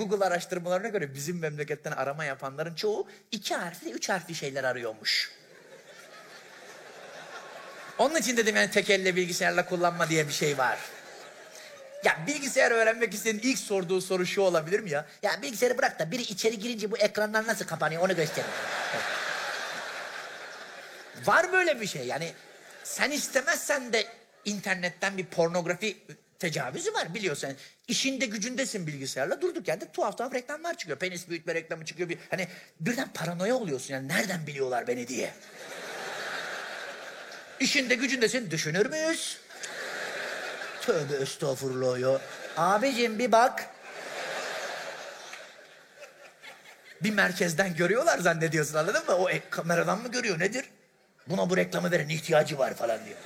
Google araştırmalarına göre bizim memleketten arama yapanların çoğu iki harfli, üç harfli şeyler arıyormuş. Onun için dedim yani tek elle bilgisayarla kullanma diye bir şey var. Ya bilgisayar öğrenmek isteyen ilk sorduğu soru şu olabilir mi ya? Ya bilgisayarı bırak da biri içeri girince bu ekranlar nasıl kapanıyor onu gösterin. Var böyle bir şey yani sen istemezsen de internetten bir pornografi tecavüzü var biliyorsun. İşinde gücündesin bilgisayarla durduk yerde tuhaf tuhaf reklamlar çıkıyor. Penis büyütme reklamı çıkıyor. Bir, hani birden paranoya oluyorsun yani nereden biliyorlar beni diye. İşinde gücündesin düşünür müyüz? Tövbe estağfurullah ya. Abicim bir bak. Bir merkezden görüyorlar zannediyorsun anladın mı? O ek- kameradan mı görüyor nedir? Buna bu reklamı verin ihtiyacı var falan diyor.